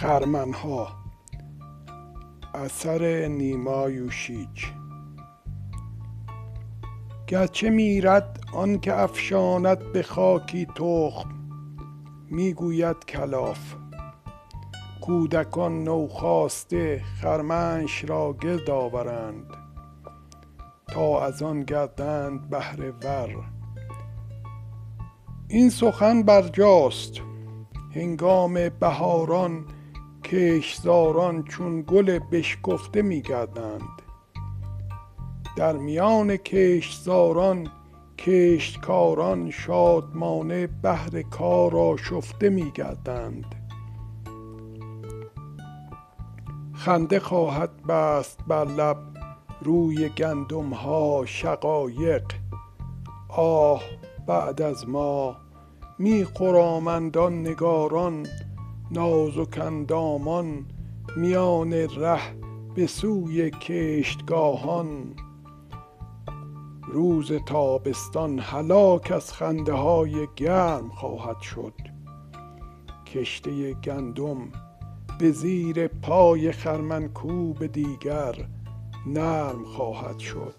خرمنها. اثر نیما یوشیج. گرچه میرد آن که افشاند به خاکی تخم می‌گوید کلاف. کودکان نوخاسته خرمنش را گرد آورند تا از آن گردند بهره ور. این سخن برجاست هنگام بهاران کشتزاران چون گل بشکفته میگردند. در میان کشتزاران کشتکاران شادمانه بهر کار آشفته میگردند. خنده خواهد بست بر لب روی گندم ها شقایق. آه بعد از ما می خرامند آن نگاران نازک اندامان میان ره به سوی کشتگاهان. روز تابستان هلاک از خنده های گرم خواهد شد. کشته گندم به زیر پای خرمنکوب دیگر نرم خواهد شد.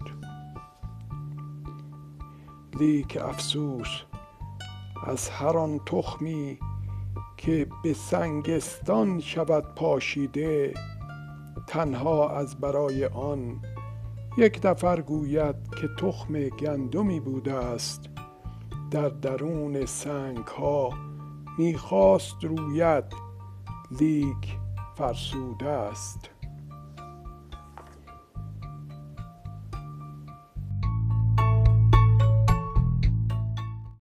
لیک افسوس از هر آن تخمی که به سنگستان شود پاشیده تنها از برای آن یک نفر گوید که تخم گندمی بوده است. در درون سنگ ها می‌خواست روید لیک فرسوده است.